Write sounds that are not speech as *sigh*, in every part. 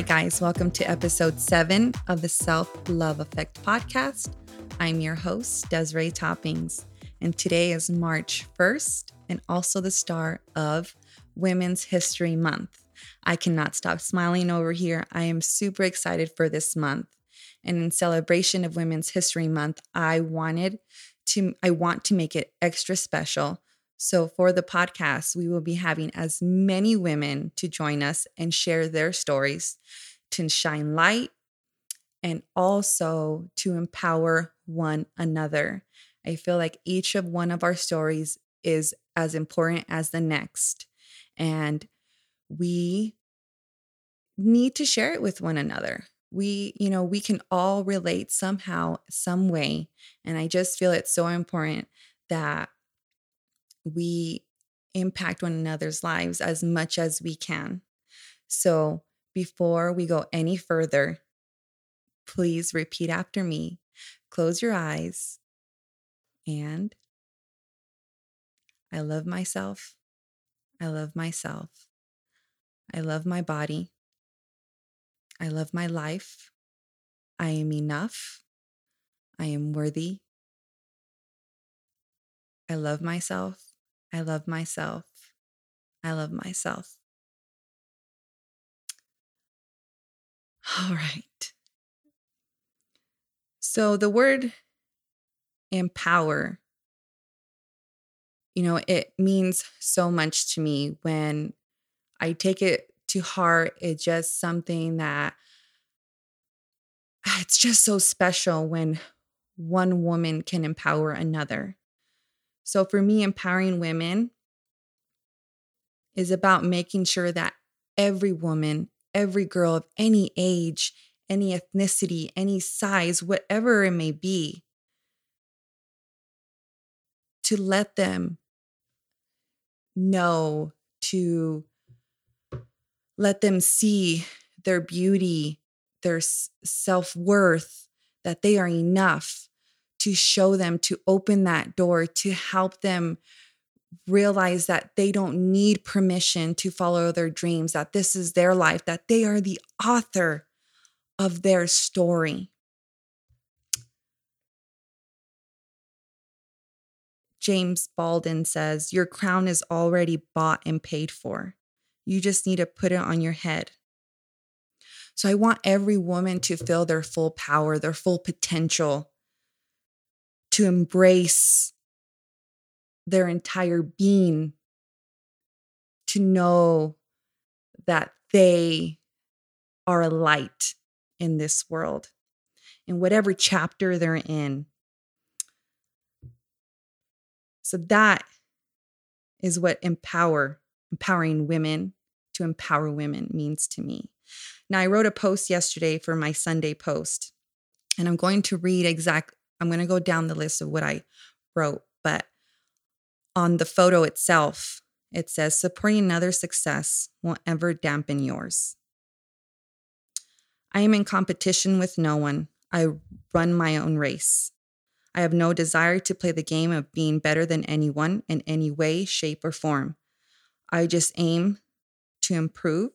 Right, guys, welcome to episode seven of the Self Love Effect podcast. I'm your host, Desiree Toppings, and today is March 1st and also the start of Women's History Month. I cannot stop smiling over here. I am super excited for this month. And in celebration of Women's History Month, I wanted to I want to make it extra special. So for the podcast, we will be having as many women to join us and share their stories to shine light and also to empower one another. I feel like each of one of our stories is as important as the next. And we need to share it with one another. We, you know, we can all relate somehow, some way. And I just feel it's so important that we impact one another's lives as much as we can. So before we go any further, please repeat after me. Close your eyes and I love myself. I love myself. I love my body. I love my life. I am enough. I am worthy. I love myself. I love myself. I love myself. *sighs* All right. So the word empower, you know, it means so much to me when I take it to heart. It's just something that ah, it's just so special when one woman can empower another. So for me, empowering women is about making sure that every woman, every girl of any age, any ethnicity, any size, whatever it may be, to let them know, to let them see their beauty, their self worth, that they are enough, to show them, to open that door, to help them realize that they don't need permission to follow their dreams, that this is their life, that they are the author of their story. James Baldwin says, Your crown is already bought and paid for. You just need to put it on your head. So I want every woman to feel their full power, their full potential, to embrace their entire being, to know that they are a light in this world, in whatever chapter they're in. So that is what empower, empowering women to empower women means to me. Now, I wrote a post yesterday for my Sunday post, and I'm going to read exact I'm going to go down the list of what I wrote, but on the photo itself, it says supporting another's success won't ever dampen yours. I am in competition with no one. I run my own race. I have no desire to play the game of being better than anyone in any way, shape, or form. I just aim to improve,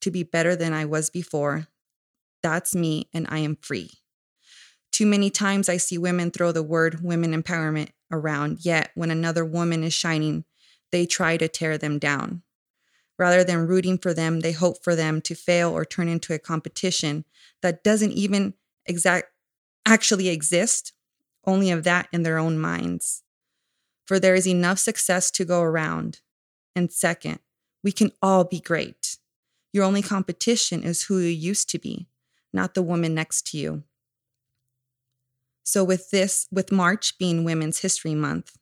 to be better than I was before. That's me, and I am free. Too many times I see women throw the word women empowerment around, yet when another woman is shining, they try to tear them down. Rather than rooting for them, they hope for them to fail or turn into a competition that doesn't even exact actually exist, only of that in their own minds. For there is enough success to go around. And second, we can all be great. Your only competition is who you used to be, not the woman next to you. So, with this, with March being Women's History Month,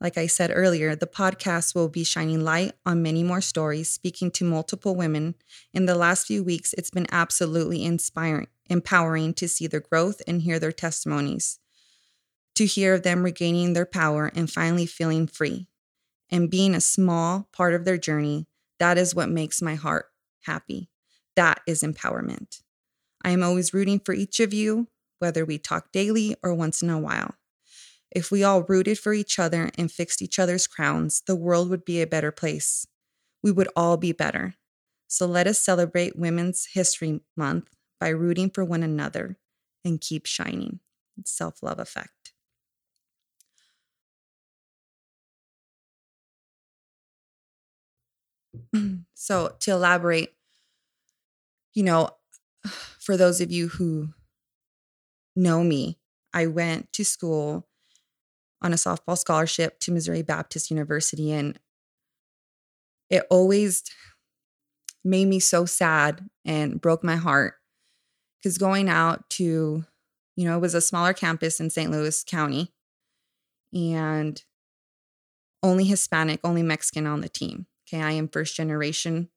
like I said earlier, the podcast will be shining light on many more stories, speaking to multiple women. In the last few weeks, it's been absolutely inspiring, empowering to see their growth and hear their testimonies, to hear of them regaining their power and finally feeling free. And being a small part of their journey, that is what makes my heart happy. That is empowerment. I am always rooting for each of you whether we talk daily or once in a while. If we all rooted for each other and fixed each other's crowns, the world would be a better place. We would all be better. So let us celebrate Women's History Month by rooting for one another and keep shining. Self love effect. *clears throat* so, to elaborate, you know, *sighs* for those of you who know me, I went to school on a softball scholarship to Missouri Baptist University, and it always made me so sad and broke my heart because going out to, you know, it was a smaller campus in St. Louis County and only Hispanic, only Mexican on the team. Okay, I am first generation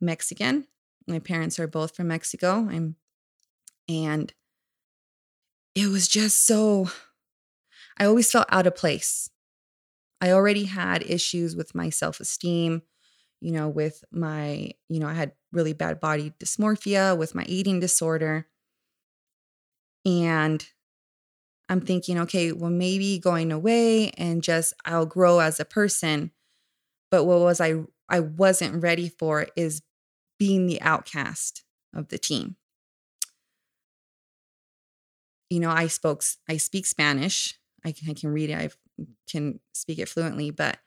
Mexican. My parents are both from Mexico. I'm and it was just so I always felt out of place. I already had issues with my self-esteem, you know, with my, you know, I had really bad body dysmorphia with my eating disorder. And I'm thinking, okay, well, maybe going away and just I'll grow as a person. But what was I I wasn't ready for is being the outcast of the team. You know, I spoke I speak Spanish. I can, I can read it. I can speak it fluently, but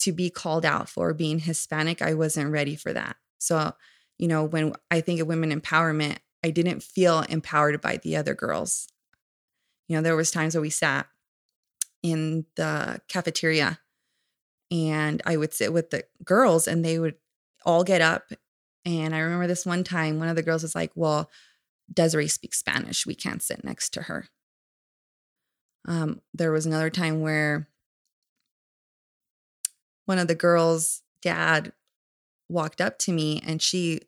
to be called out for being Hispanic, I wasn't ready for that. So, you know, when I think of women empowerment, I didn't feel empowered by the other girls. You know, there was times where we sat in the cafeteria and I would sit with the girls and they would all get up. And I remember this one time, one of the girls was like, Well, Desiree speaks Spanish. We can't sit next to her. Um, there was another time where one of the girls' dad walked up to me and she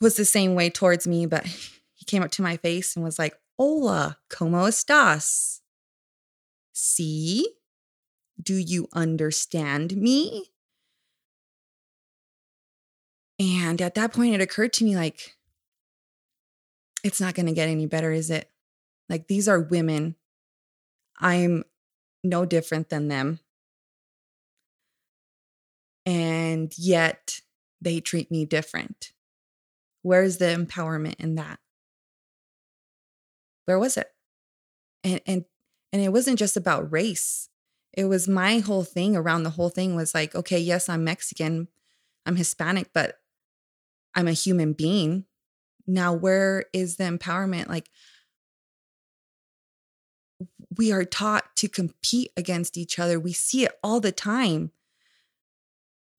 was the same way towards me, but *laughs* he came up to my face and was like, Hola, ¿cómo estás? See? Do you understand me? And at that point, it occurred to me like, it's not going to get any better, is it? Like, these are women. I'm no different than them. And yet they treat me different. Where's the empowerment in that? Where was it? And and and it wasn't just about race. It was my whole thing around the whole thing was like, okay, yes, I'm Mexican, I'm Hispanic, but I'm a human being. Now, where is the empowerment? Like, we are taught to compete against each other. We see it all the time.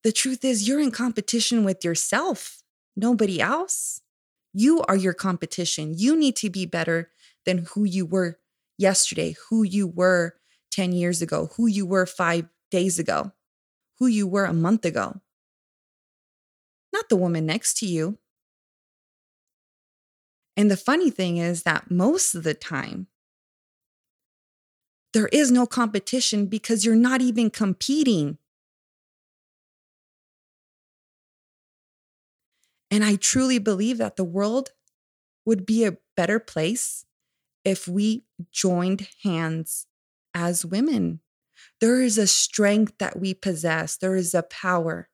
The truth is, you're in competition with yourself, nobody else. You are your competition. You need to be better than who you were yesterday, who you were 10 years ago, who you were five days ago, who you were a month ago. Not the woman next to you. And the funny thing is that most of the time, there is no competition because you're not even competing. And I truly believe that the world would be a better place if we joined hands as women. There is a strength that we possess, there is a power.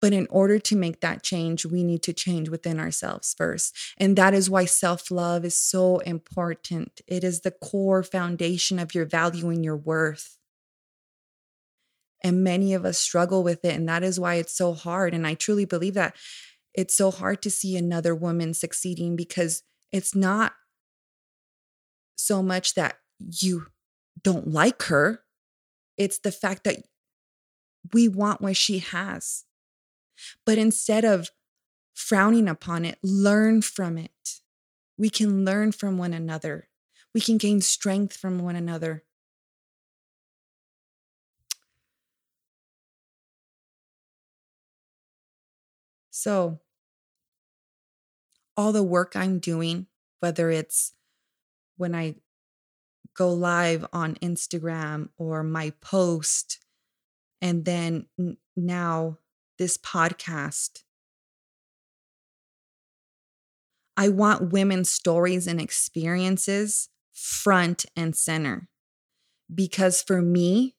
But in order to make that change, we need to change within ourselves first. And that is why self love is so important. It is the core foundation of your value and your worth. And many of us struggle with it. And that is why it's so hard. And I truly believe that it's so hard to see another woman succeeding because it's not so much that you don't like her, it's the fact that we want what she has. But instead of frowning upon it, learn from it. We can learn from one another. We can gain strength from one another. So, all the work I'm doing, whether it's when I go live on Instagram or my post, and then now this podcast. I want women's stories and experiences front and center because for me,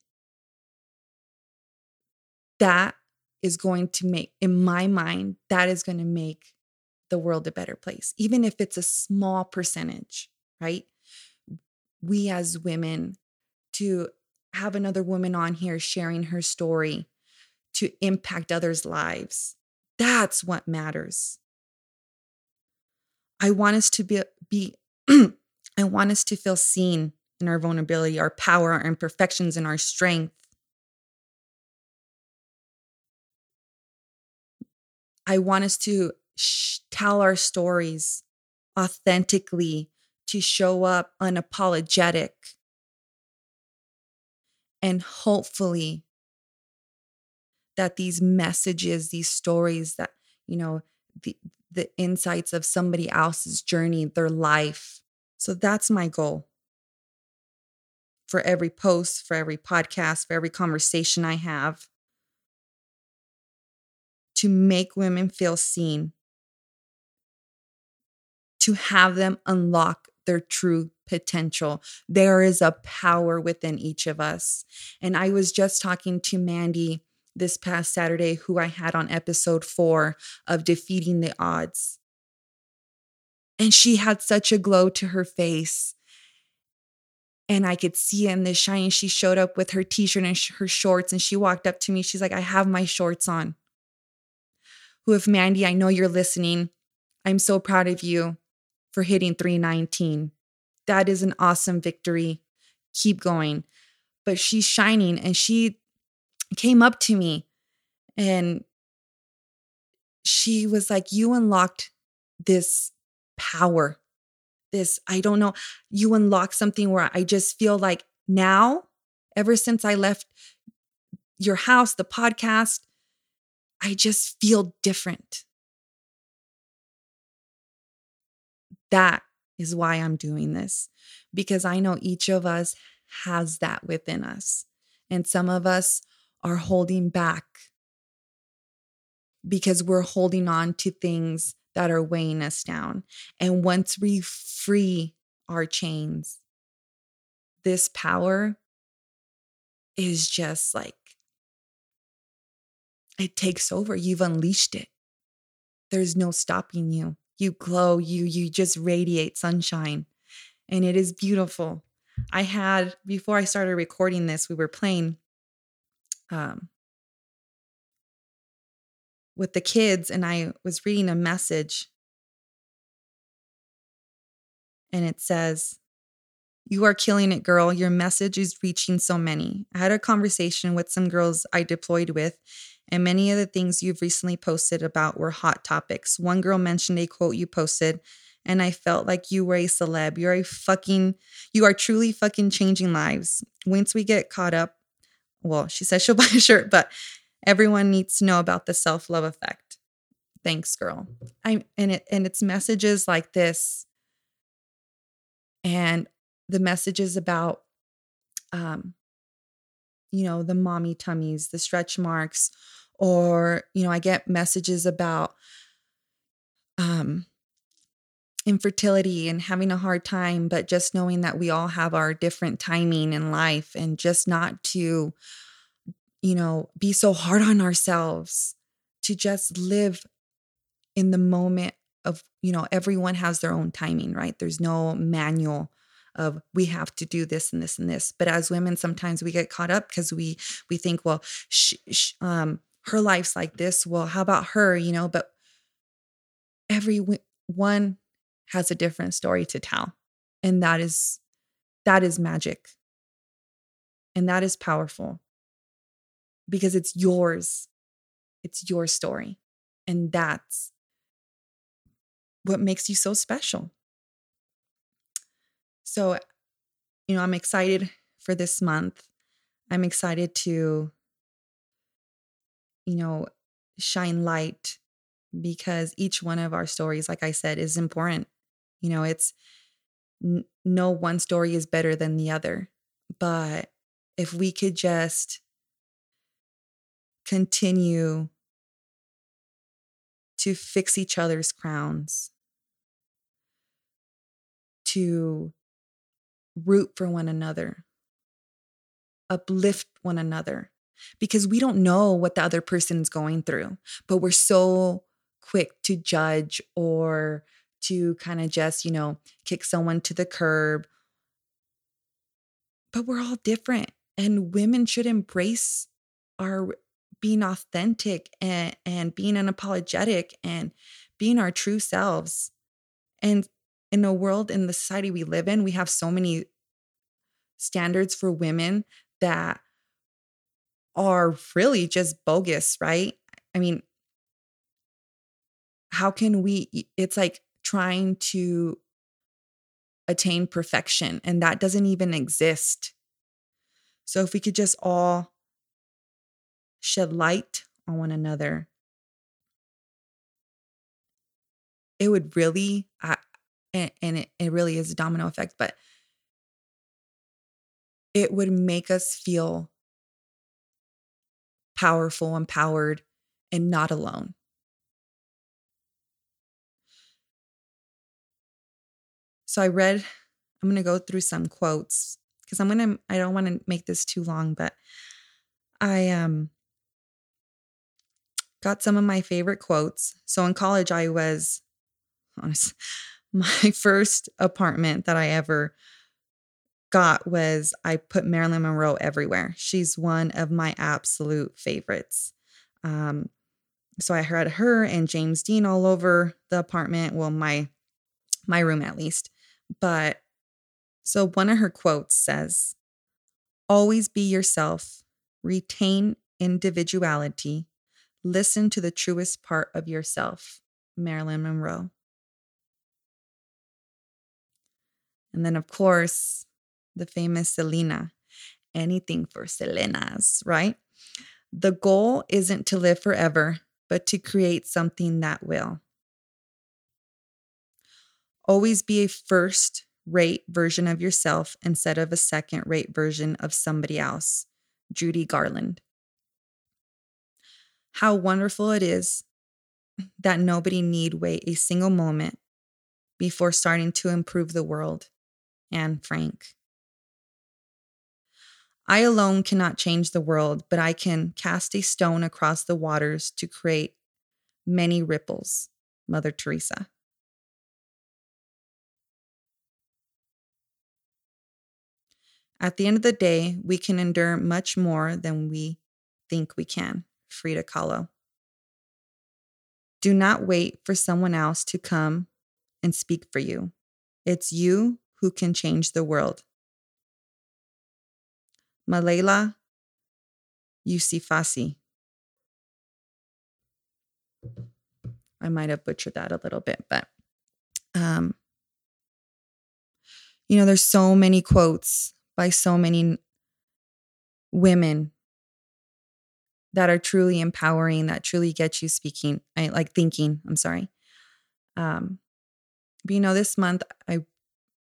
that is going to make, in my mind, that is going to make the world a better place, even if it's a small percentage, right? We as women, to have another woman on here sharing her story to impact others' lives, that's what matters. I want us to be, be *clears throat* I want us to feel seen in our vulnerability, our power, our imperfections, and our strength. I want us to sh- tell our stories authentically, to show up unapologetic. And hopefully, that these messages, these stories that, you know, the, the insights of somebody else's journey, their life. So that's my goal for every post, for every podcast, for every conversation I have to make women feel seen, to have them unlock their true potential. There is a power within each of us. And I was just talking to Mandy this past Saturday, who I had on episode four of Defeating the Odds. And she had such a glow to her face. And I could see in the shine. She showed up with her t shirt and her shorts, and she walked up to me. She's like, I have my shorts on. Who, if Mandy, I know you're listening, I'm so proud of you for hitting 319. That is an awesome victory. Keep going. But she's shining and she came up to me and she was like, You unlocked this power. This, I don't know, you unlocked something where I just feel like now, ever since I left your house, the podcast, I just feel different. That is why I'm doing this, because I know each of us has that within us. And some of us are holding back because we're holding on to things that are weighing us down. And once we free our chains, this power is just like, it takes over. You've unleashed it. There's no stopping you. You glow, you you just radiate sunshine. And it is beautiful. I had before I started recording this, we were playing um, with the kids, and I was reading a message, and it says, You are killing it, girl. Your message is reaching so many. I had a conversation with some girls I deployed with, and many of the things you've recently posted about were hot topics. One girl mentioned a quote you posted, and I felt like you were a celeb. You're a fucking, you are truly fucking changing lives. Once we get caught up well, she says she'll *laughs* buy a shirt, but everyone needs to know about the self-love effect. Thanks, girl. I and it and it's messages like this and the messages about um you know, the mommy tummies, the stretch marks or you know, I get messages about um infertility and having a hard time, but just knowing that we all have our different timing in life and just not to, you know, be so hard on ourselves, to just live in the moment of, you know, everyone has their own timing, right? There's no manual of we have to do this and this and this. But as women sometimes we get caught up because we we think well sh- sh- um her life's like this. Well how about her? You know but every one has a different story to tell. And that is that is magic. And that is powerful. Because it's yours. It's your story. And that's what makes you so special. So, you know, I'm excited for this month. I'm excited to, you know, shine light because each one of our stories, like I said, is important. You know, it's n- no one story is better than the other. But if we could just continue to fix each other's crowns, to root for one another, uplift one another, because we don't know what the other person's going through, but we're so quick to judge or to kind of just, you know, kick someone to the curb. But we're all different, and women should embrace our being authentic and, and being unapologetic and being our true selves. And in a world, in the society we live in, we have so many standards for women that are really just bogus, right? I mean, how can we? It's like trying to attain perfection, and that doesn't even exist. So, if we could just all shed light on one another, it would really, and, and it, it really is a domino effect, but it would make us feel powerful, empowered, and not alone. So I read, I'm going to go through some quotes because I'm going to, I don't want to make this too long, but I um got some of my favorite quotes. So in college, I was, honest, *laughs* my first apartment that I ever got was I put Marilyn Monroe everywhere. She's one of my absolute favorites. Um, so I had her and James Dean all over the apartment. Well, my my room at least. But so one of her quotes says, "Always be yourself. Retain individuality. Listen to the truest part of yourself." Marilyn Monroe. And then, of course, the famous Selena. Anything for Selenas, right? The goal isn't to live forever, but to create something that will. Always be a first rate version of yourself instead of a second rate version of somebody else. Judy Garland. How wonderful it is that nobody need wait a single moment before starting to improve the world. Anne Frank. I alone cannot change the world, but I can cast a stone across the waters to create many ripples. Mother Teresa. At the end of the day, we can endure much more than we think we can. Frida Kahlo. Do not wait for someone else to come and speak for you. It's you who can change the world. Malayla Yousafzai. I might have butchered that a little bit, but um, you know, there's so many quotes by so many women that are truly empowering, that truly get you speaking, I like thinking, I'm sorry. Um, but you know, this month I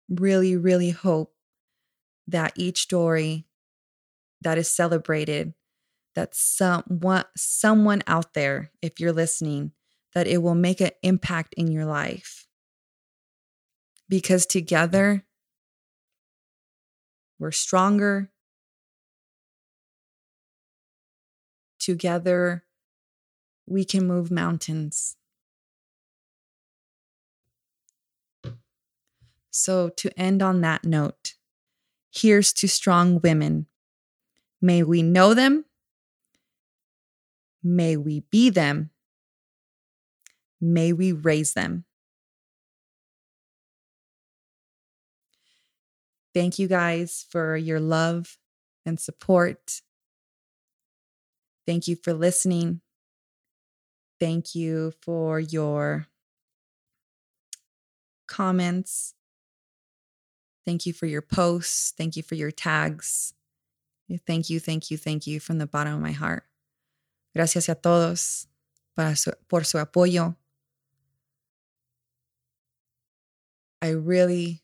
really, really hope that each story that is celebrated that someone someone out there if you're listening that it will make an impact in your life because together we're stronger together we can move mountains so to end on that note here's to strong women May we know them. May we be them. May we raise them. Thank you guys for your love and support. Thank you for listening. Thank you for your comments. Thank you for your posts. Thank you for your tags. Thank you, thank you, thank you from the bottom of my heart. Gracias a todos para su, por su apoyo. I really,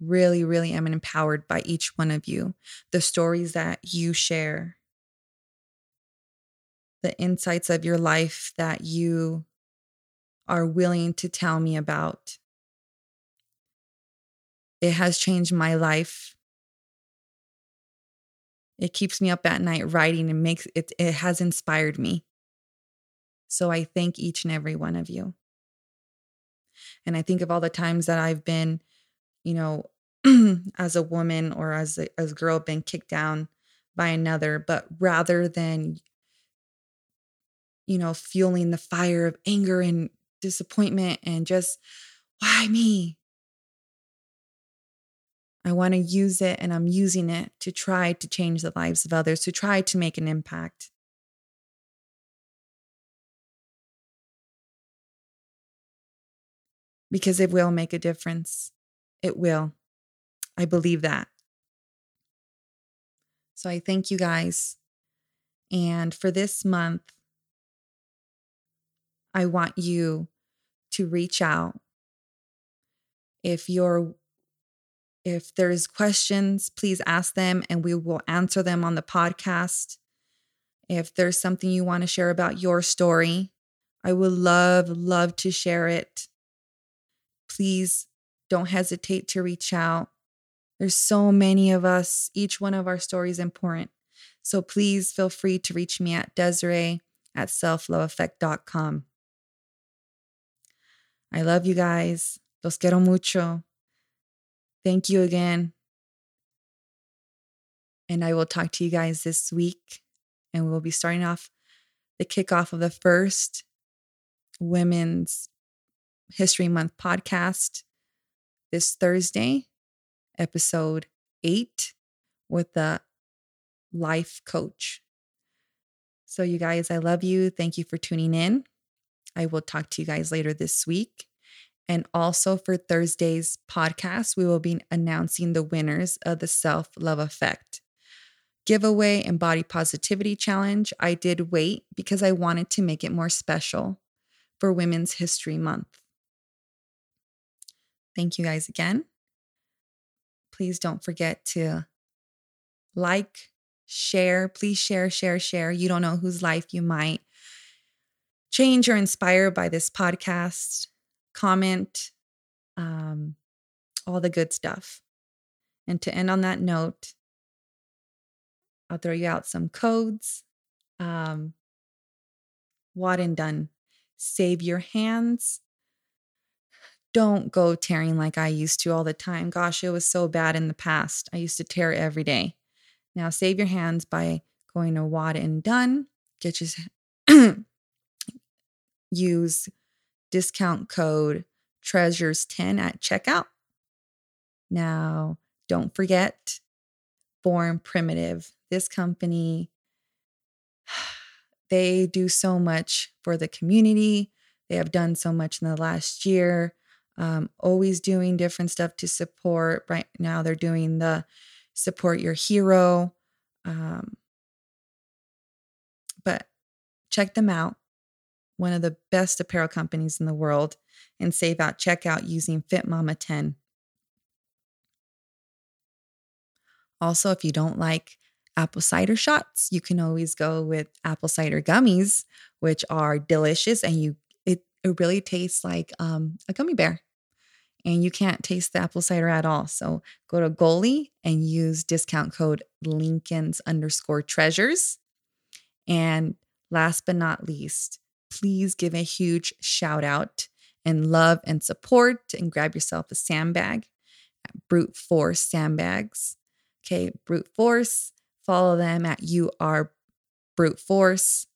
really, really am empowered by each one of you. The stories that you share, the insights of your life that you are willing to tell me about. It has changed my life It keeps me up at night writing and makes it, it has inspired me. So I thank each and every one of you. And I think of all the times that I've been, you know, *clears throat* as a woman or as a, as girl been kicked down by another, but rather than, you know, fueling the fire of anger and disappointment and just, why me? I want to use it and I'm using it to try to change the lives of others, to try to make an impact. Because it will make a difference. It will. I believe that. So I thank you guys. And for this month, I want you to reach out. If you're if there's questions, please ask them and we will answer them on the podcast. If there's something you want to share about your story, I would love, love to share it. Please don't hesitate to reach out. There's so many of us. Each one of our stories important. So please feel free to reach me at Desiree at selfloveeffect.com. I love you guys. Los quiero mucho. Thank you again. And I will talk to you guys this week. And we'll be starting off the kickoff of the first Women's History Month podcast this Thursday, episode eight, with the life coach. So, you guys, I love you. Thank you for tuning in. I will talk to you guys later this week. And also for Thursday's podcast, we will be announcing the winners of the Self Love Effect giveaway and body positivity challenge. I did wait because I wanted to make it more special for Women's History Month. Thank you guys again. Please don't forget to like, share. Please share, share, share. You don't know whose life you might change or inspire by this podcast comment, um, all the good stuff. And to end on that note, I'll throw you out some codes. Um, WodnDone. Save your hands. Don't go tearing like I used to all the time. Gosh, it was so bad in the past. I used to tear every day. Now save your hands by going to WodnDone. Get your *clears throat* use discount code treasures10 at checkout. Now, don't forget Born Primitive. This company, *sighs* they do so much for the community. They have done so much in the last year, um, always doing different stuff to support. Right now, they're doing the support your hero. Um, but check them out one of the best apparel companies in the world, and save out checkout using FitMama 10. Also, if you don't like apple cider shots, you can always go with apple cider gummies, which are delicious and you it, really tastes like um, a gummy bear. And you can't taste the apple cider at all. So go to Goli and use discount code Lincoln's underscore treasures. And last but not least, please give a huge shout out and love and support and grab yourself a sandbag Brute Force Sandbags. Okay, Brute Force. Follow them at You Are Brute Force.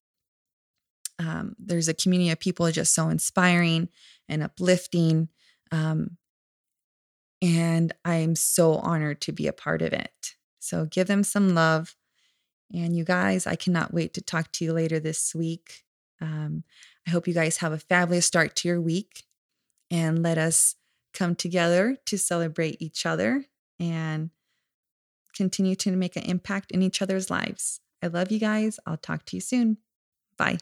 Um, there's a community of people just so inspiring and uplifting. Um, and I'm so honored to be a part of it. So give them some love. And you guys, I cannot wait to talk to you later this week. Um, I hope you guys have a fabulous start to your week and let us come together to celebrate each other and continue to make an impact in each other's lives. I love you guys. I'll talk to you soon. Bye.